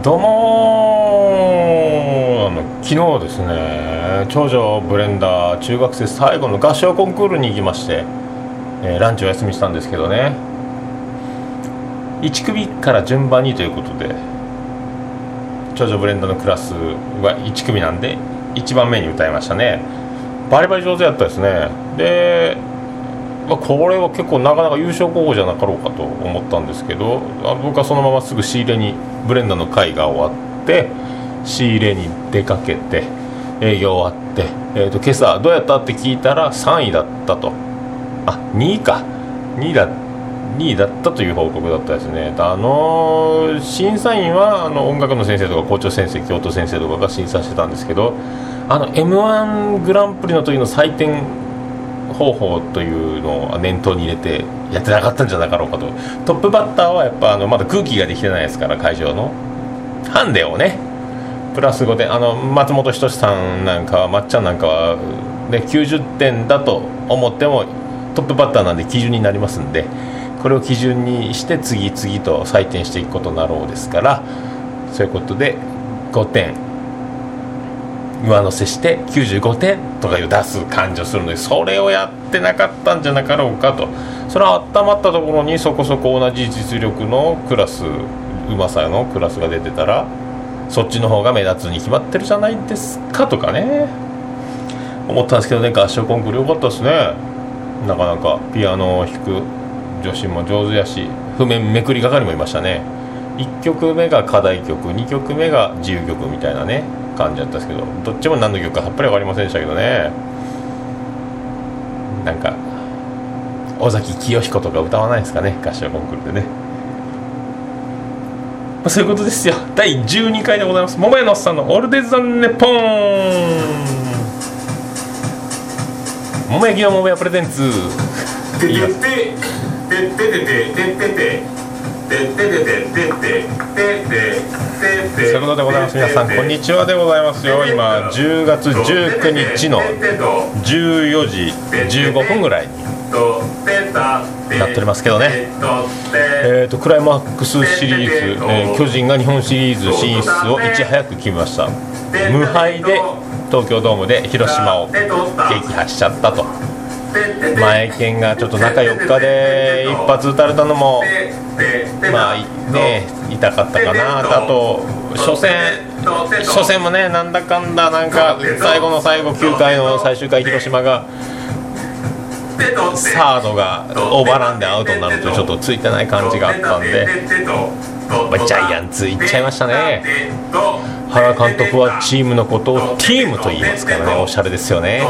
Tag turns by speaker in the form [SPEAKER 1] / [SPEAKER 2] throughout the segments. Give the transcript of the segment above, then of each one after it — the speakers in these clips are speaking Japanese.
[SPEAKER 1] どうもあの昨日ですね長女ブレンダー中学生最後の合唱コンクールに行きまして、えーランチお休みしたんですけどね。1組から順番にということで長女ブレンダーのクラスは1組なんで1番目に歌いましたね。バリバリ上手やったですね。で、まあ、これは結構なかなか優勝候補じゃなかろうかと思ったんですけど僕はそのまますぐ仕入れにブレンダーの会が終わって仕入れに出かけて営業終わって、えー、と今朝どうやったって聞いたら3位だったと。あ2位か。2位だ2位だったという報告だったですね。あの審査員はあの音楽の先生とか校長先生教頭先生とかが審査してたんですけどあの m 1グランプリの時の採点方法というのを念頭に入れてやってなかったんじゃなかろうかと。トップバッターはやっぱあのまだ空気ができてないですから会場の。ハンデをね。プラス5点あの松本人志さんなんかはまっちゃんなんかは、ね、90点だと思ってもトップバッターなんで基準になりますんでこれを基準にして次々と採点していくことになろうですからそういうことで5点上乗せして95点とかいう出す感じをするのでそれをやってなかったんじゃなかろうかと。それは温まったところにそこそこ同じ実力のクラスうまさのクラスが出てたらそっちの方が目立つに決まってるじゃないですかとかね。思ったんですけどね合唱コンクール良かったですね。なかなかピアノを弾く女子も上手やし譜面めくり係もいましたね。1曲目が課題曲2曲目が自由曲みたいなね。感じだったんですけどどっちも何の曲かさっぱり分かりませんでしたけどね。なんか尾崎清彦とか歌わないですかね合唱コンクールでね。まあ、そういうことですよ。第12回でございます。桃屋のおっさんのオールデイズ・ザ・ネポン桃焼きの桃屋プレゼンツ。言いますそういうことでございます。皆さんこんにちはでございますよ。今10月19日の14時15分ぐらいになっておりますけどね。えー、とクライマックスシリーズ、えー巨人が日本シリーズ進出をいち早く決めました。無敗で東京ドームで広島を撃破しちゃったと。前剣がちょっと中4日で一発撃たれたのもまあね痛かったかな。あと初戦。初戦もねなんだかんだなんか最後の最後9回の最終回広島がサードがオーバーランでアウトになるとちょっとついてない感じがあったんで、まあ、ジャイアンツいっちゃいましたね。原監督はチームのことをチームと言いますからね。おしゃれですよね。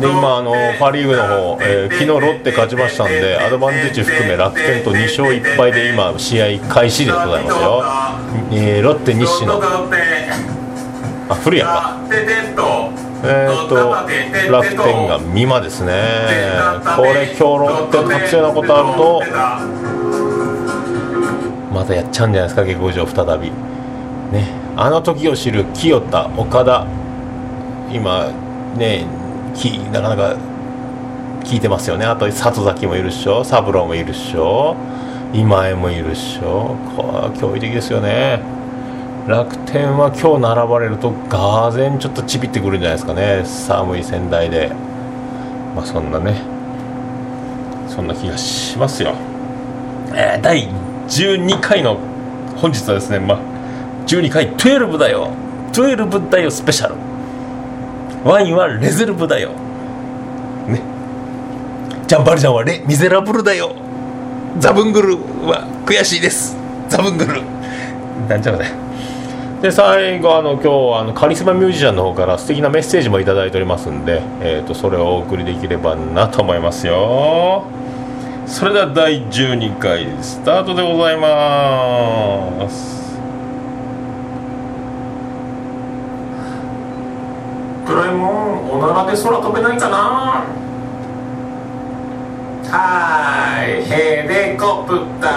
[SPEAKER 1] で今あのパ・リーグの方、えー昨日ロッテ勝ちましたんでアドバンテージ含め楽天と2勝1敗で今試合開始でございますよ、えーロッテ西野あ古谷か。えー、と楽天が美馬ですね。これ今日ロッテ勝つようなことあるとまたやっちゃうんじゃないですか下克上再び。ね。あの時を知る清田岡田今ねきなかなか聞いてますよね。あと里崎もいるっしょ。三郎もいるっしょ。今江もいるっしょ。これは驚異的ですよね。楽天は今日並ばれるとがぜんちょっとちびってくるんじゃないですかね。寒い仙台で。まあそんなね。そんな気がしますよ、えー第12回の本日はですねまあ12回12だよ。12だよスペシャルワインはレゼルブだよ。ね。ジャンバルジャンはレ・ミゼラブルだよ。ザブングルは悔しいです。ザブングル。なんちゃらだで最後あの今日あのカリスマミュージシャンの方から素敵なメッセージもいただいておりますんで、えー、とそれをお送りできればなと思いますよ。それでは第12回スタートでございます。ドラえもんおならで空飛べないかな。はーいヘレコプタ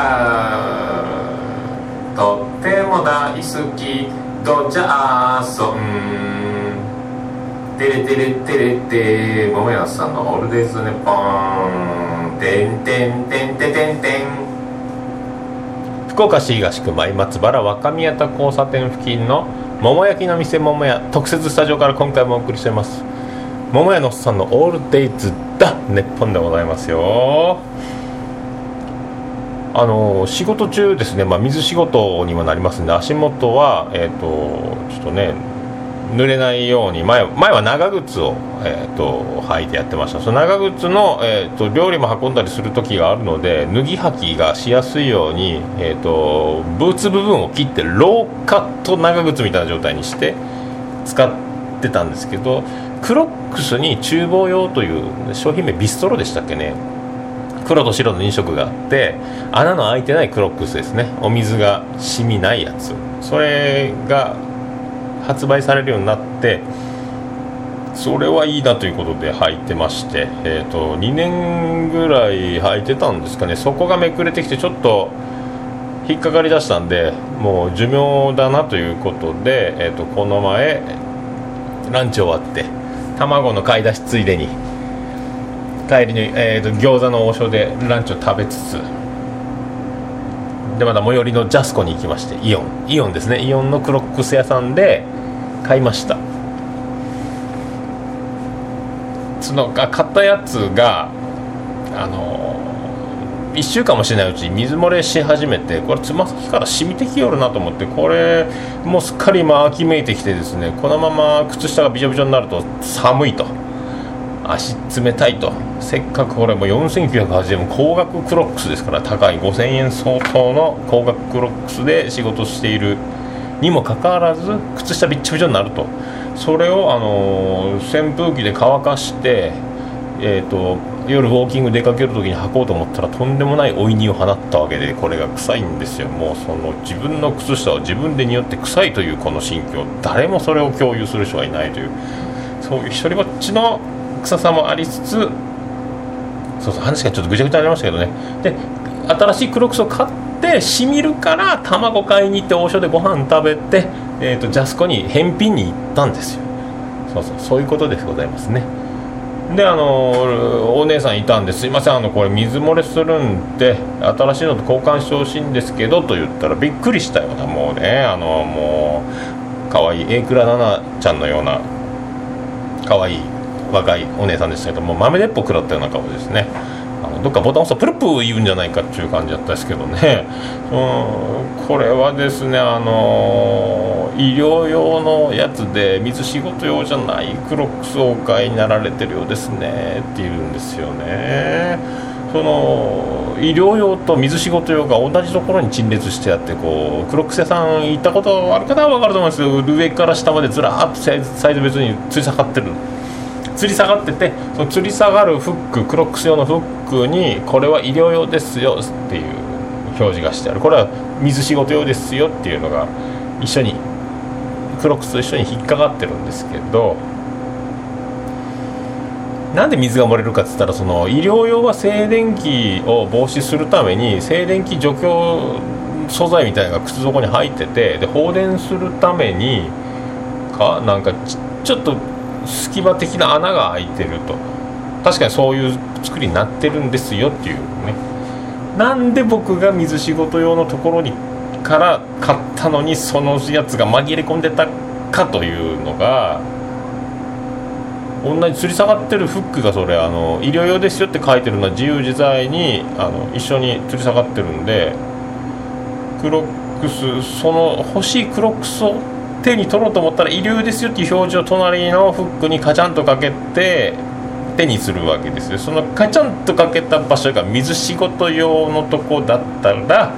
[SPEAKER 1] ー。とっても大好きドジャーソン。テレテレテレテ。桃屋さんのオールデイズネポン。テンテンテンテンテンテン福岡市東区前松原若宮田交差点付近の桃焼きの店桃屋特設スタジオから今回もお送りしています。桃屋のおっさんのオールデイズだ日本でございますよ。あの仕事中ですね、まあ、水仕事にもなりますんで足元は、えーと、ちょっとね濡れないように。前前は長靴を、えーと、履いてやってました。その長靴の、えーと、料理も運んだりする時があるので脱ぎ履きがしやすいように、えー、とブーツ部分を切ってローカット長靴みたいな状態にして使ってたんですけどクロックスに厨房用という商品名ビストロでしたっけね。黒と白の2色があって穴の開いてないクロックスですね。お水が染みないやつ。それが発売されるようになってそれはいいなということで履いてまして、えーと、2年ぐらい履いてたんですかね。そこがめくれてきてちょっと引っかかりだしたんでもう寿命だなということで、えーとこの前ランチ終わって卵の買い出しついでに帰りに、えーと、餃子の王将でランチを食べつつでまた最寄りのジャスコに行きましてイオン。イオンですね。イオンのクロックス屋さんで買いました。その買ったやつがあの1週間もしないうちに水漏れし始めてこれつま先から染みてきよるなと思ってこれもうすっかり今秋めいてきてですねこのまま靴下がびちょびちょになると寒いと。足冷たいと。せっかくこれも4980円高額クロックスですから高い5000円相当の高額クロックスで仕事しているにもかかわらず靴下びっちょびちょになると。それを、あの、扇風機で乾かしてえーと、夜ウォーキング出かける時に履こうと思ったらとんでもない追い荷を放ったわけでこれが臭いんですよ。もうその自分の靴下を自分で匂って臭いというこの心境。誰もそれを共有する人はいないという。そういう一人ぼっちの臭さもありつつそうそう話がちょっとぐちゃぐちゃになりましたけどね。で新しいクロックスを買ってしみるから卵買いに行って王将でご飯食べて、えーと、ジャスコに返品に行ったんですよ。そうそうそういうことでございますね。であのお姉さんいたんです。いませんあのこれ水漏れするんで新しいのと交換してほしいんですけどと言ったらびっくりしたようなもうねあのもう可愛い榮倉奈々ちゃんのような可愛い若いお姉さんでしたけども豆鉄砲食らったような顔ですね。あのどっかボタン押すとプルプー言うんじゃないかっていう感じだったですけどね、うん、これはですねあの医療用のやつで水仕事用じゃないクロックスをお買いになられてるようですねって言うんですよね。その医療用と水仕事用が同じところに陳列してあってこうクロックス屋さん行ったことある方は分かると思うんですけど上から下までずらーっとサイズ別につり下がってる吊り下がっててその吊り下がるフッククロックス用のフックにこれは医療用ですよっていう表示がしてある。これは水仕事用ですよっていうのが一緒にクロックスと一緒に引っかかってるんですけどなんで水が漏れるかっつったらその医療用は静電気を防止するために静電気除去素材みたいなのが靴底に入っててで放電するためにかなんかちょっと隙間的な穴が開いてると。確かにそういう作りになってるんですよっていうね。なんで僕が水仕事用のところにから買ったのにそのやつが紛れ込んでたかというのが同じ吊り下がってるフックがそれあの医療用ですよって書いてるのは自由自在にあの一緒に吊り下がってるんでクロックスその欲しいクロックスを手に取ろうと思ったら医療ですよっていう表示を隣のフックにカチャンとかけて手にするわけですよ。そのカチャンとかけた場所が水仕事用のとこだったら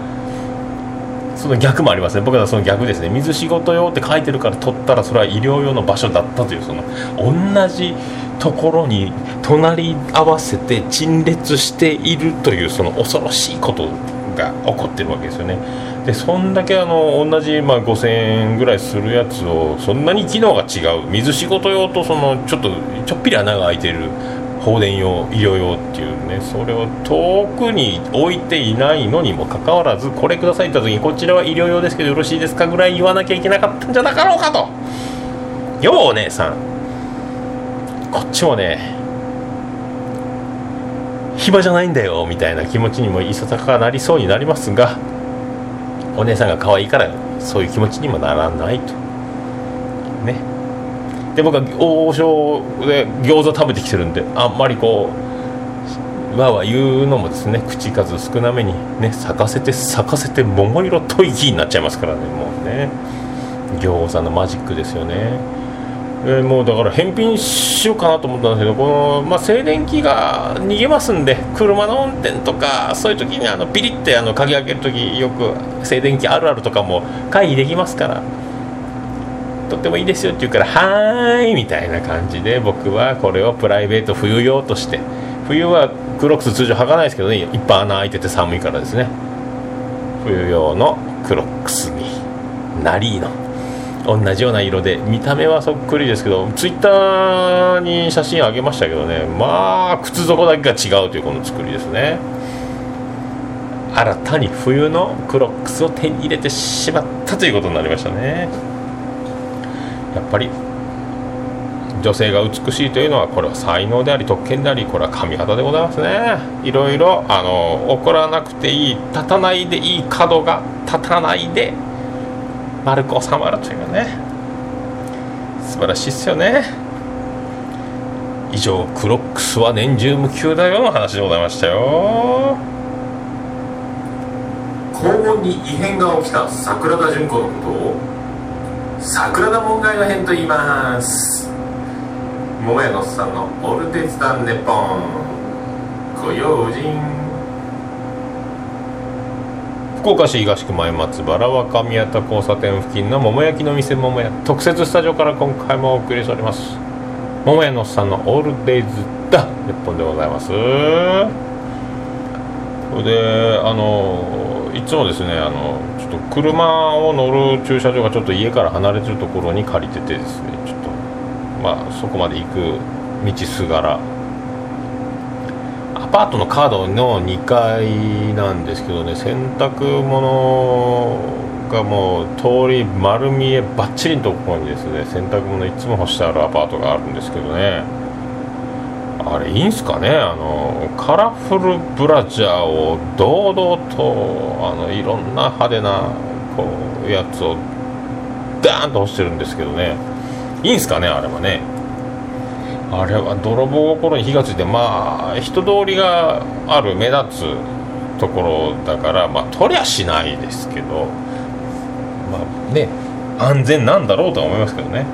[SPEAKER 1] その逆もありますね。僕はその逆ですね。水仕事用って書いてるから取ったらそれは医療用の場所だったというその同じところに隣り合わせて陳列しているというその恐ろしいことが起こってるわけですよね。でそんだけあの同じ、まあ、5000円ぐらいするやつをそんなに機能が違う。水仕事用とそのちょっとちょっぴり穴が開いてる放電用医療用っていうね。それを遠くに置いていないのにもかかわらずこれくださいって言った時にこちらは医療用ですけどよろしいですかぐらい言わなきゃいけなかったんじゃなかろうかと。ようお姉さん。こっちもね暇じゃないんだよみたいな気持ちにもいささかなりそうになりますがお姉さんが可愛いからそういう気持ちにもならないとねで僕は王将で餃子食べてきてるんであんまりこうわわ言うのもですね口数少なめにね咲かせて咲かせて桃色吐息になっちゃいますからねもうね餃子のマジックですよねえー、もうだから返品しようかなと思ったんですけどこの、まあ、静電気が逃げますんで車の運転とかそういう時にあのピリッてあの鍵開ける時よく静電気あるあるとかも回避できますから。とってもいいですよって言うから「はーい」みたいな感じで僕はこれをプライベート冬用として。冬はクロックス通常履かないですけどね。いっぱい穴開いてて寒いからですね。冬用のクロックスに。ナリーノ同じような色で見た目はそっくりですけどツイッターに写真あげましたけどねまあ靴底だけが違うというこの作りですね。新たに冬のクロックスを手に入れてしまったということになりましたね。やっぱり女性が美しいというのはこれは才能であり特権でありこれは髪型でございますね。いろいろあの怒らなくていい立たないでいい角が立たないで丸く収まるというね素晴らしいっすよね。以上クロックスは年中無休だよの話でございましたよ。
[SPEAKER 2] 肛門に異変が起きた桜田淳子のことを桜田門外の変と言います。桃屋のおっさんのオルテツダンネポン。ご用心。
[SPEAKER 1] 福岡市東区前松原若宮田交差点付近の桃焼きの店桃屋特設スタジオから今回もお送りしております。桃屋のおっさんのオールデイズだ日本でございます。それであのいつもですねあのちょっと車を乗る駐車場がちょっと家から離れてるところに借りててですねちょっとまあそこまで行く道すがらパートのカードの2階なんですけどね洗濯物がもう通り丸見えばっちりのところにですね洗濯物いつも干してあるアパートがあるんですけどね。あれいいんすかねあのカラフルブラジャーを堂々とあのいろんな派手なこうやつをダーンと干してるんですけどね。いいんすかねあれはね。あれは泥棒心に火がついてまあ人通りがある目立つところだからまあ取りゃしないですけどまあね安全なんだろうとは思いますけどね。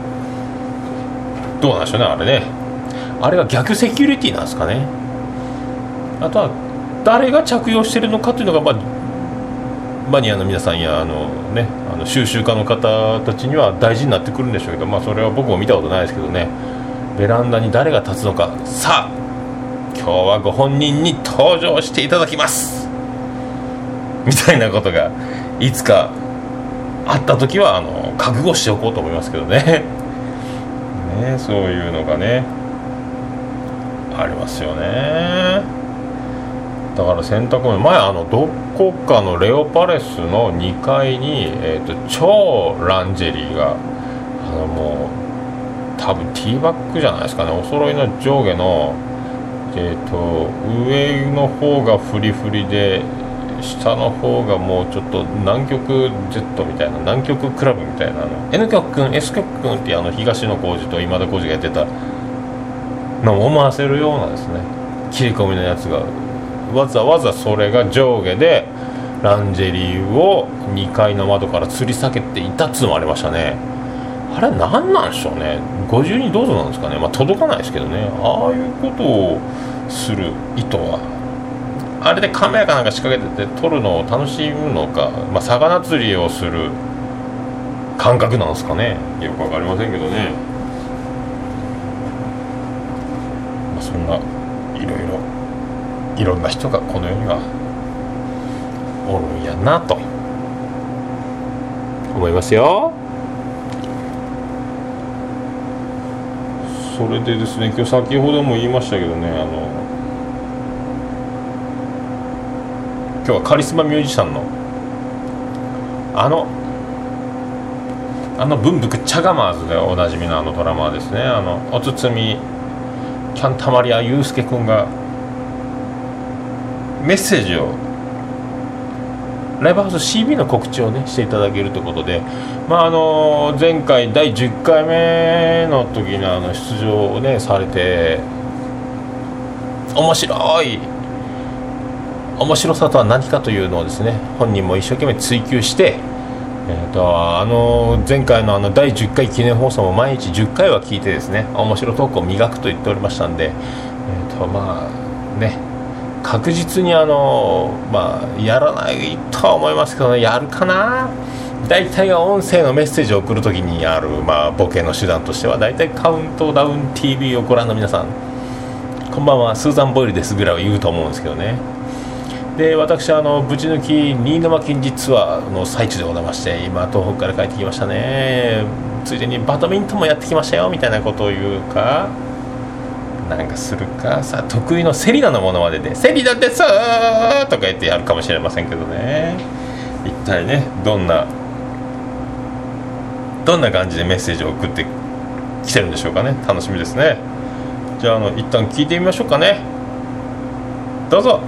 [SPEAKER 1] どうなんでしょうねあれね。あれは逆セキュリティなんですかね。あとは誰が着用してるのかというのがまあマニアの皆さんやあの、ね、あの収集家の方たちには大事になってくるんでしょうけど、まあ、それは僕も見たことないですけどね。ベランダに誰が立つのか。さあ今日はご本人に登場していただきます。みたいなことがいつかあった時はあの覚悟しておこうと思いますけどね。ねそういうのがねありますよね。だから洗濯物前あのどこかのレオパレスの2階に、えーと、超ランジェリーがあのもう多分ティーバッグじゃないですかね。お揃いの上下のえっ、ー、と上の方がフリフリで下の方がもうちょっと南極 Z みたいな南極クラブみたいなの N 極くん S 極くんってあの東野幸治と今田耕司がやってたのを思わせるようなですね切り込みのやつがわざわざそれが上下でランジェリーを2階の窓から吊り下げていたっつうのもありましたね。あれ何なんでしょうね。50人どうぞなんですかね。まあ届かないですけどね。ああいうことをする意図は。あれでカメラかなんか仕掛けてて撮るのを楽しむのか、まあ、魚釣りをする感覚なんですかね。よく分かりませんけどね、まあ、そんないろいろいろんな人がこの世にはおるんやなと思いますよ。それでですね今日先ほども言いましたけどねあの今日はカリスマミュージシャンのあのあの文福チャガマーズでおなじみのあのドラマですね。あのおつつみキャンタマリアユースケ君がメッセージをライブハウス CB の告知をねしていただけるということで、まああの前回第10回目の時のあの出場をねされて面白い面白さとは何かというのをですね本人も一生懸命追求してえーと、あの前回のあの第10回記念放送も毎日10回は聞いてですね面白トークを磨くと言っておりましたんで、えーとまあね、確実にあの、まあ、やらないとは思いますけど、ね、やるかな。大体は音声のメッセージを送るときにある、まあ、ボケの手段としては大体カウントダウン TV をご覧の皆さん。こんばんはスーザン・ボイルですぐらいは言うと思うんですけどね。で私あのぶち抜き新沼近日ツアーの最中でございまして今東北から帰ってきましたね。ついでにバドミントンもやってきましたよみたいなことを言うかなんかするかさ得意のセリナのものまでで「セリナです!」とか言ってやるかもしれませんけどね。一体ねどんなどんな感じでメッセージを送ってきてるんでしょうかね。楽しみですね。じゃああの一旦聞いてみましょうかね。どうぞ。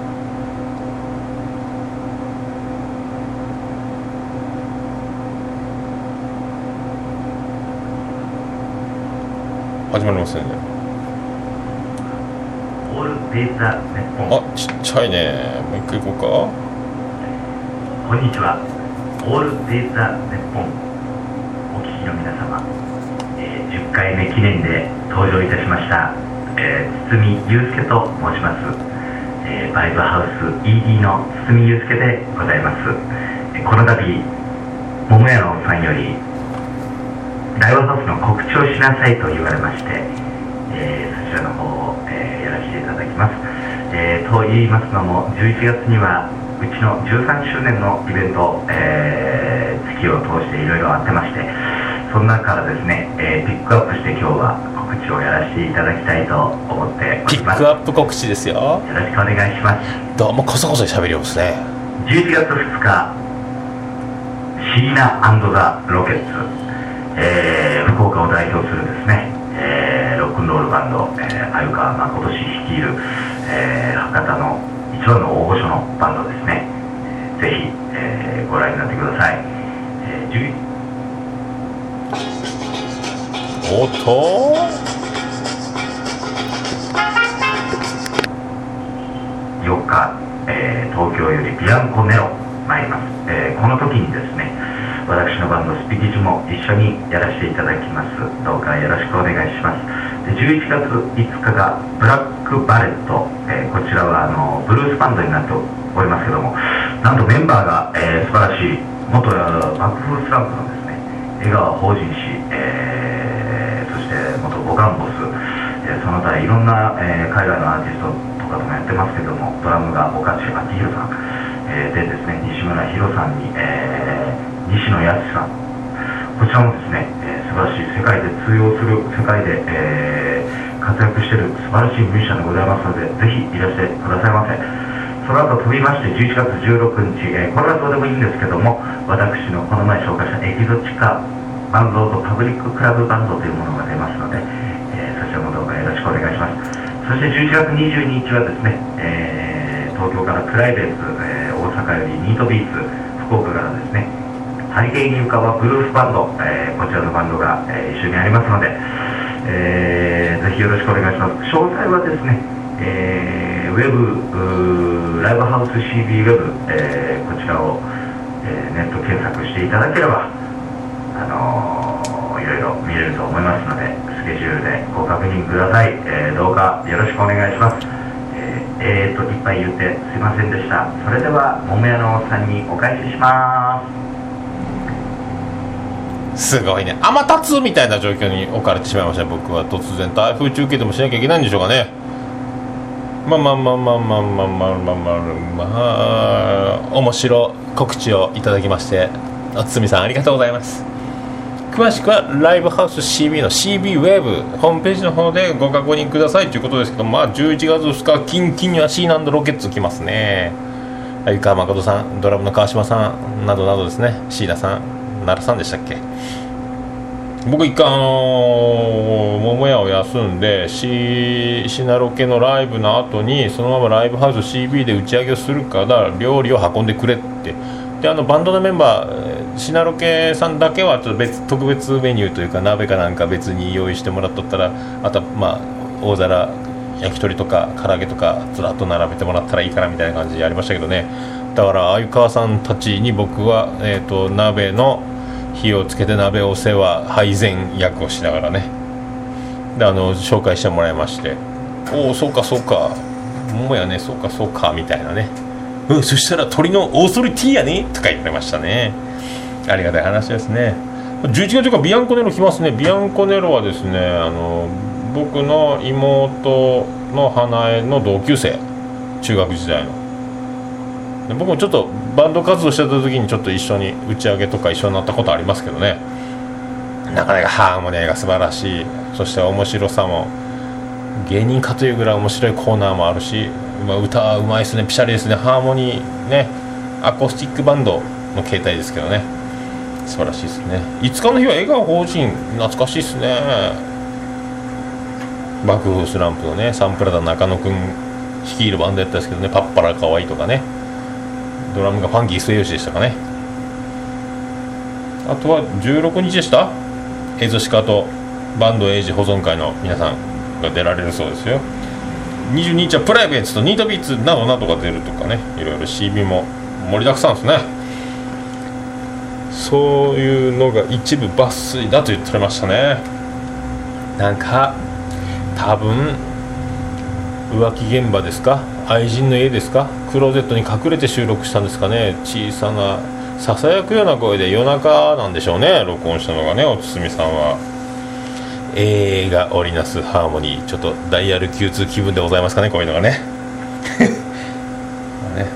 [SPEAKER 1] 始まりますね。
[SPEAKER 3] オールデータネッ
[SPEAKER 1] あちっちゃいね。もう一回行こう
[SPEAKER 3] こんにちは。オールデータネッポンの皆様、えー、10回目記念で登場いたしました、えー、堤祐介と申します、えー、バイブハウス ED の堤祐介でございます、え、この度桃屋のさんよりライブハウスの告知をしなさいと言われまして、えー、そちらの方を、えー、やらせていただきます、えー、と言いますのも11月にはうちの13周年のイベント、えー、月を通していろいろあってましてその中からですね、えー、ピックアップして今日は告知をやらせていただきたいと思っております。
[SPEAKER 1] ピックアップ告知ですよ。よ
[SPEAKER 3] ろしくお願いします。
[SPEAKER 1] どうもこそこそ喋ります。ね
[SPEAKER 3] 11月2日シーナザ・ロケッツえー、福岡を代表するですね、えー、ロックンロールバンド、えー、鮎川誠氏率いる、えー、博多の一番の大御所のバンドですね、えー、ぜひ、えー、ご覧になってください、えー、
[SPEAKER 1] おっと
[SPEAKER 3] 4日、えー、東京よりビアンコネロ参ります、えー、この時にですね私のバンドスピキジも一緒にやらせていただきます。どうかよろしくお願いします。で11月5日がブラックバレット、えー、こちらはあのブルースバンドになっておりますけどもなんとメンバーが、えー、素晴らしい元幕府スランプのですね江川法人氏、えー、元ボカンボス、えー、その他いろんな、えー、海外のアーティストとかともやってますけどもドラムが岡地明宏さん、えー、でですね西村宏さんに、えー西野康さん。こちらもですね、えー、素晴らしい世界で通用する世界で、えー、活躍している素晴らしいミュージシャンでございますのでぜひいらしてくださいませ。その後飛びまして11月16日、えー、これはどうでもいいんですけども私のこの前紹介したエキゾチカバンドとパブリッククラブバンドというものが出ますので、えー、そちらもどうかよろしくお願いしますそして11月22日はですね、えー、東京からプライベート、えー、大阪よりニートビーツ福岡からですね背景に浮かぶブルースバンド、えー、こちらのバンドが、えー、一緒にありますので、えー、ぜひよろしくお願いします。詳細はですね、えー、ウェブライブハウス CB ウェブ、えー、こちらを、えー、ネット検索していただければあのー、いろいろ見れると思いますのでケジュールでご確認ください、えー、どうかよろしくお願いします。えー、といっぱい言ってすいませんでした。それでは桃屋のおっさんにお返しします。
[SPEAKER 1] すごいね。天達みたいな状況に置かれてしまいました。僕は突然台風中継でもしなきゃいけないんでしょうかね。まあまあまあまあまあまあまあまあまあまあ面白告知をいただきましておつみさんありがとうございます。詳しくはライブハウス CB の CB ウェブホームページの方でご確認くださいということですけどまあ11月2日キンキンには C ナンドロケッツ来ますね。相川誠さんドラムの川島さんなどなどですね。椎名さん奈良さんでしたっけ。僕一回あのー、桃屋を休んでシシナロケのライブの後にそのままライブハウス CB で打ち上げをするから料理を運んでくれって。であのバンドのメンバーシナロケさんだけはちょっと別特別メニューというか鍋かなんか別に用意してもらっとったらあとまあ大皿焼き鳥とか唐揚げとかずらっと並べてもらったらいいかなみたいな感じでやりましたけどね。だから鮎川さんたちに僕は、えーと、鍋の火をつけて鍋お世話配膳役をしながらね。であの紹介してもらいまして。おおそうかそうか。もやねそうかそうかみたいなね。うんそしたら鳥のオーソリティやねとか言われましたね。ありがたい話ですね。11月かビアンコネロ来ますね。ビアンコネロはですねあの僕の妹の花江の同級生。中学時代の。僕もちょっとバンド活動してた時にちょっと一緒に打ち上げとか一緒になったことありますけどね。なかなかハーモニーが素晴らしい。そして面白さも芸人かというぐらい面白いコーナーもあるし、まあ、歌うまいですね。ピシャリですね。ハーモニーね。アコースティックバンドの形態ですけどね。素晴らしいですね。5日の日は笑顔法人懐かしいですね。爆風スランプのねサンプラザ中野くん率いるバンドやったんですけどねパッパラかわいいとかね。ドラムがファンキー末吉でしたかね。あとは16日でした。エゾシカとバンドエイジ保存会の皆さんが出られるそうですよ。22日はプライベートとニートビーツなどなどが出るとかねいろいろ CB も盛りだくさんですね。そういうのが一部抜粋だと言っておりましたね。なんか多分浮気現場ですか？愛人の家ですか？クローゼットに隠れて収録したんですかね？小さなささやくような声で夜中なんでしょうね。録音したのがねおつすみさんは。映画織りなすハーモニー。ちょっとダイヤル Q2 気分でございますかね？こういうのがね。ね。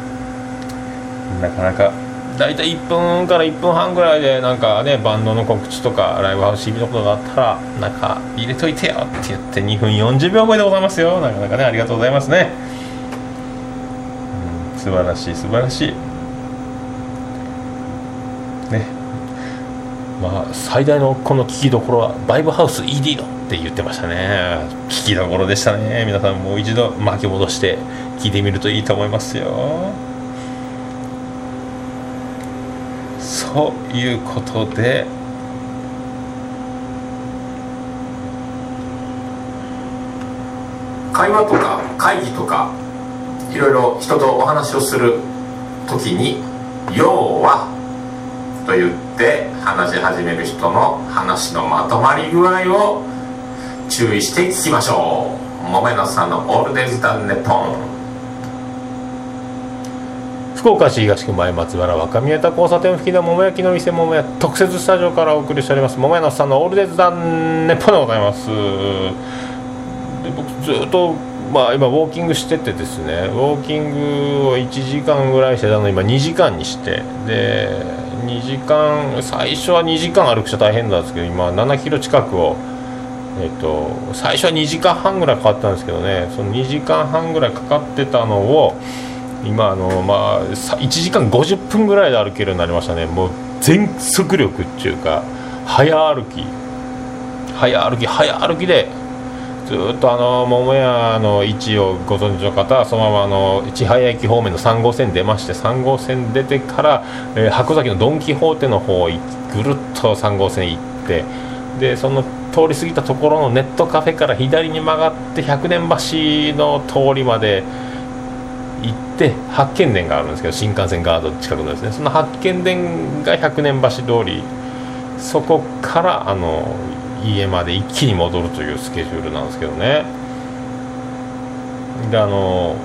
[SPEAKER 1] なかなか大体1分から1分半ぐらいでなんかねバンドの告知とかライブハウス CB のことがあったらなんか入れといてよって言って2分40秒前でございますよ。なかなかねありがとうございますね、うん、素晴らしい素晴らしい。ね。まあ最大のこの聞きどころはバイブハウス ED のって言ってましたね。聞きどころでしたね。皆さんもう一度巻き戻して聞いてみるといいと思いますよ。そういうことで
[SPEAKER 2] 会話とか会議とかいろいろ人とお話をする時に「要は」と言って話し始める人の話のまとまり具合を注意して聞きましょう。桃野さんの「オールデイズ・ダン・ネポン」
[SPEAKER 1] 福岡市東区前松原若宮田交差点付近で桃焼きの店桃屋特設スタジオからお送りしております桃屋のさんのオールデイズダンネポでございます。で僕ずっとまあ今ウォーキングしててですねウォーキングを1時間ぐらいしてたの今2時間にしてで2時間最初は2時間歩くと大変なんですけど今7キロ近くをえっと最初は2時間半ぐらいかかったんですけどねその2時間半ぐらいかかってたのを今あのまあ1時間50分ぐらいで歩けるようになりましたね。もう全速力っていうか早歩き。早歩き早歩きでずっとあの桃屋の位置をご存知の方はそのままあの千早駅方面の3号線出まして3号線出てから、えー、箱崎のドン・キホーテの方ぐるっと3号線行ってでその通り過ぎたところのネットカフェから左に曲がって百年橋の通りまで行って八犬伝があるんですけど新幹線ガード近くのですね。その八犬伝が百年橋通りそこからあの家まで一気に戻るというスケジュールなんですけどね。であの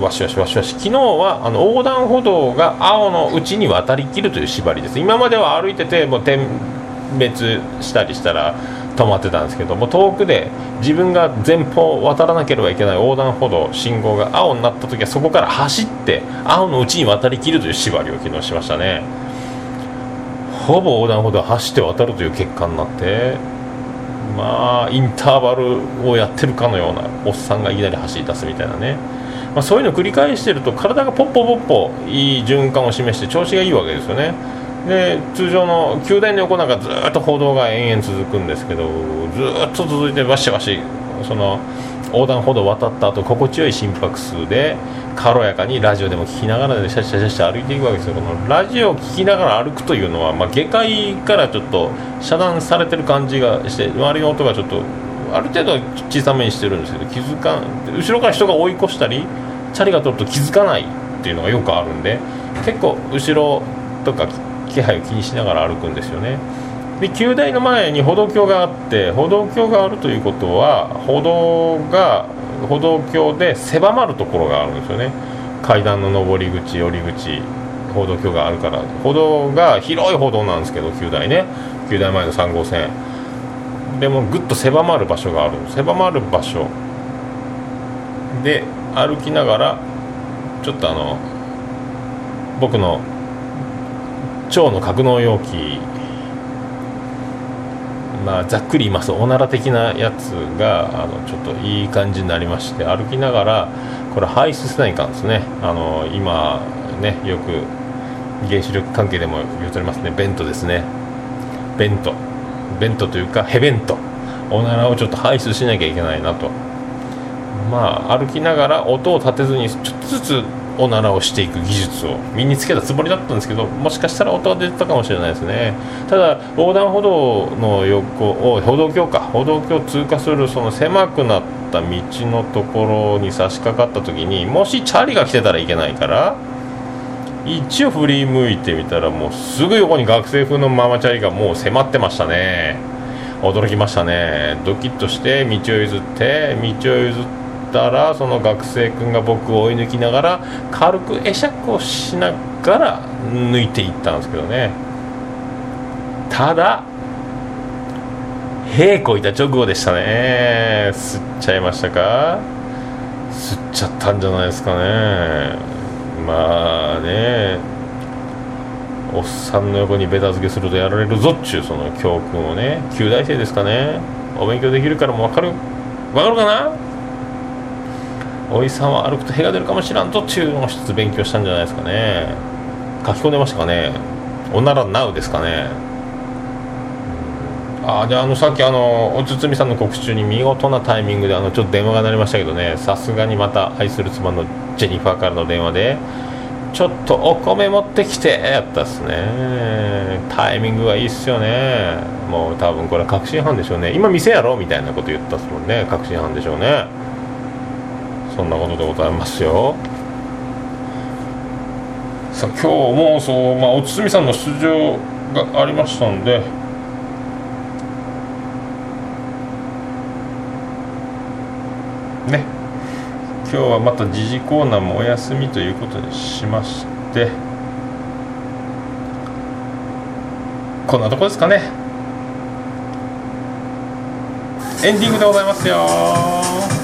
[SPEAKER 1] わしわしわしわし。昨日はあの横断歩道が青のうちに渡りきるという縛りです。今までは歩いててもう点滅したりしたら止まってたんですけども遠くで自分が前方渡らなければいけない横断歩道信号が青になった時はそこから走って青のうちに渡りきるという縛りを昨日しましたね。ほぼ横断歩道走って渡るという結果になってまあインターバルをやってるかのようなおっさんがいきなり走り出すみたいなね、まあ、そういうのを繰り返してると体がポッポポッポいい循環を示して調子がいいわけですよね。で通常の宮殿の横なんかずっと歩道が延々続くんですけどずっと続いてバシバシその横断歩道を渡った後心地よい心拍数で軽やかにラジオでも聞きながらでシャシャシャシャ歩いていくわけですよ。このラジオを聞きながら歩くというのは、まあ、下界からちょっと遮断されてる感じがして周りの音がちょっとある程度小さめにしてるんですけど気づかん後ろから人が追い越したりチャリが通ると気づかないっていうのがよくあるんで結構後ろとか気配を気にしながら歩くんですよね。で旧大の前に歩道橋があって歩道橋があるということは歩道が歩道橋で狭まるところがあるんですよね。階段の上り口降り口歩道橋があるから。歩道が広い歩道なんですけど旧大ね。旧大前の3号線。でもぐっと狭まる場所がある。狭まる場所。で歩きながらちょっとあの僕の腸の格納容器。まあ、ざっくり言いますとおなら的なやつがあのちょっといい感じになりまして歩きながらこれ排出せないかんですね。あの今ねよく原子力関係でも言うとりますね。ベントですね。ベント。ベントというかヘベント。おならをちょっと排出しなきゃいけないなと。まあ歩きながら音を立てずにちょっとずつおならをしていく技術を身につけたつもりだったんですけどもしかしたら音が出てたかもしれないですね。ただ横断歩道の横を歩道橋か歩道橋を通過するその狭くなった道のところに差し掛かった時にもしチャリが来てたらいけないから一応振り向いてみたらもうすぐ横に学生風のママチャリがもう迫ってましたね。驚きましたね。ドキッとして道を譲って道を譲ってたらその学生君が僕を追い抜きながら軽く会釈をしながら抜いていったんですけどね。ただ屁こいた直後でしたね。吸っちゃいましたか？吸っちゃったんじゃないですかね。まあね。おっさんの横にベタ付けするとやられるぞっちゅうその教訓をね。9大生ですかね。お勉強できるからもう分かる。分かるかな？おいさんは歩くと屁が出るかもしらんとっていうのを一つ勉強したんじゃないですかね。書き込んでましたかね。おならなうですかね。ああじゃああのさっきあのおつみさんの告知中に見事なタイミングであのちょっと電話が鳴りましたけどね。さすがにまた愛する妻のジェニファーからの電話でちょっとお米持ってきてやったっすね。タイミングがいいっすよね。もう多分これ確信犯でしょうね。今店やろみたいなこと言ったっすもんね。確信犯でしょうね。そんなことでございますよ。さあ今日もそう、まあ、おつみさんの出場がありましたんで。ね。今日はまた時事コーナーもお休みということにしまして。こんなとこですかね。エンディングでございますよ。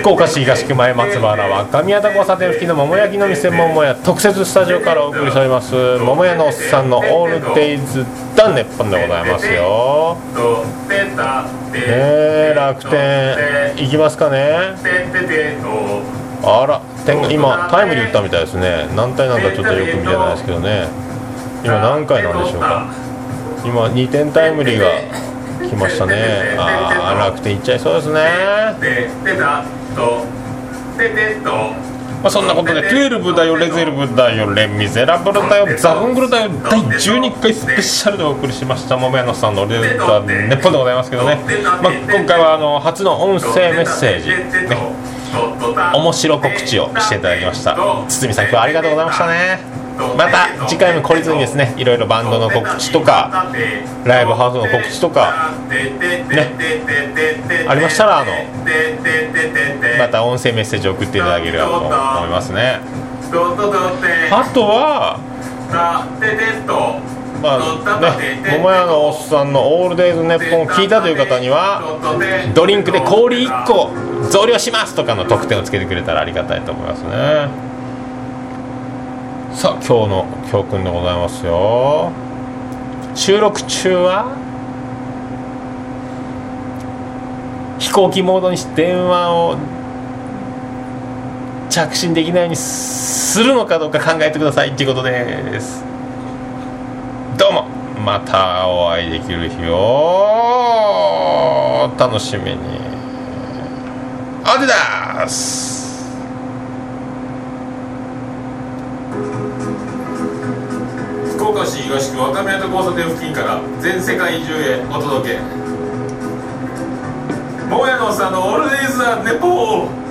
[SPEAKER 1] 福岡市東区前松原は神谷田交差点付近の桃焼きの店桃屋特設スタジオからお送りしております桃屋のおっさんのオールデイズダンネッポンでございますよねえ楽天行きますかねあら今タイムリー打ったみたいですね何体なんだちょっとよく見てないですけどね今何回なんでしょうか今2点タイムリーが来ましたね。ああ楽天いっちゃいそうですね。まあそんなことで12だよレゼルブだよレ・ミゼラブルだよザ・ブングルだよ第12回スペシャルでお送りしました桃屋のさんのレゼルブネッポンでございますけどね、まあ、今回はあの初の音声メッセージね。面白告知をしていただきました。堤さん今日はありがとうございましたねまた次回も懲りずにですねいろいろバンドの告知とかライブハウスの告知とかねありましたらあのまた音声メッセージを送っていただければと思いますねあとはまあね、桃屋のおっさんの「オールデイズネッポン」を聞いたという方にはドリンクで氷1個増量しますとかの特典をつけてくれたらありがたいと思いますね。さあ今日の教訓でございますよ。収録中は飛行機モードにして電話を着信できないようにするのかどうか考えてくださいっていうことです。どうも
[SPEAKER 4] またお会いできる日を楽しみに。アディダス
[SPEAKER 1] 福岡市東区若宮と交差点付近から全世界中へお届け。桃屋のさんのオールデイズ・ザ・ネポー。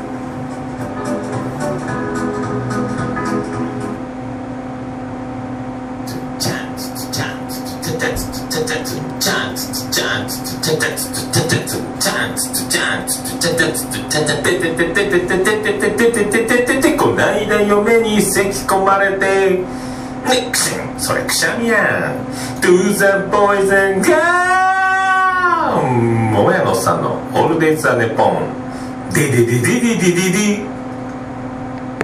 [SPEAKER 1] こないだ嫁に咳き込まれてミクシンそれくしゃみや。ん To the boys and girls! 桃屋のさんのオールデイズ・ザ・ネポン。デデデデデデデデ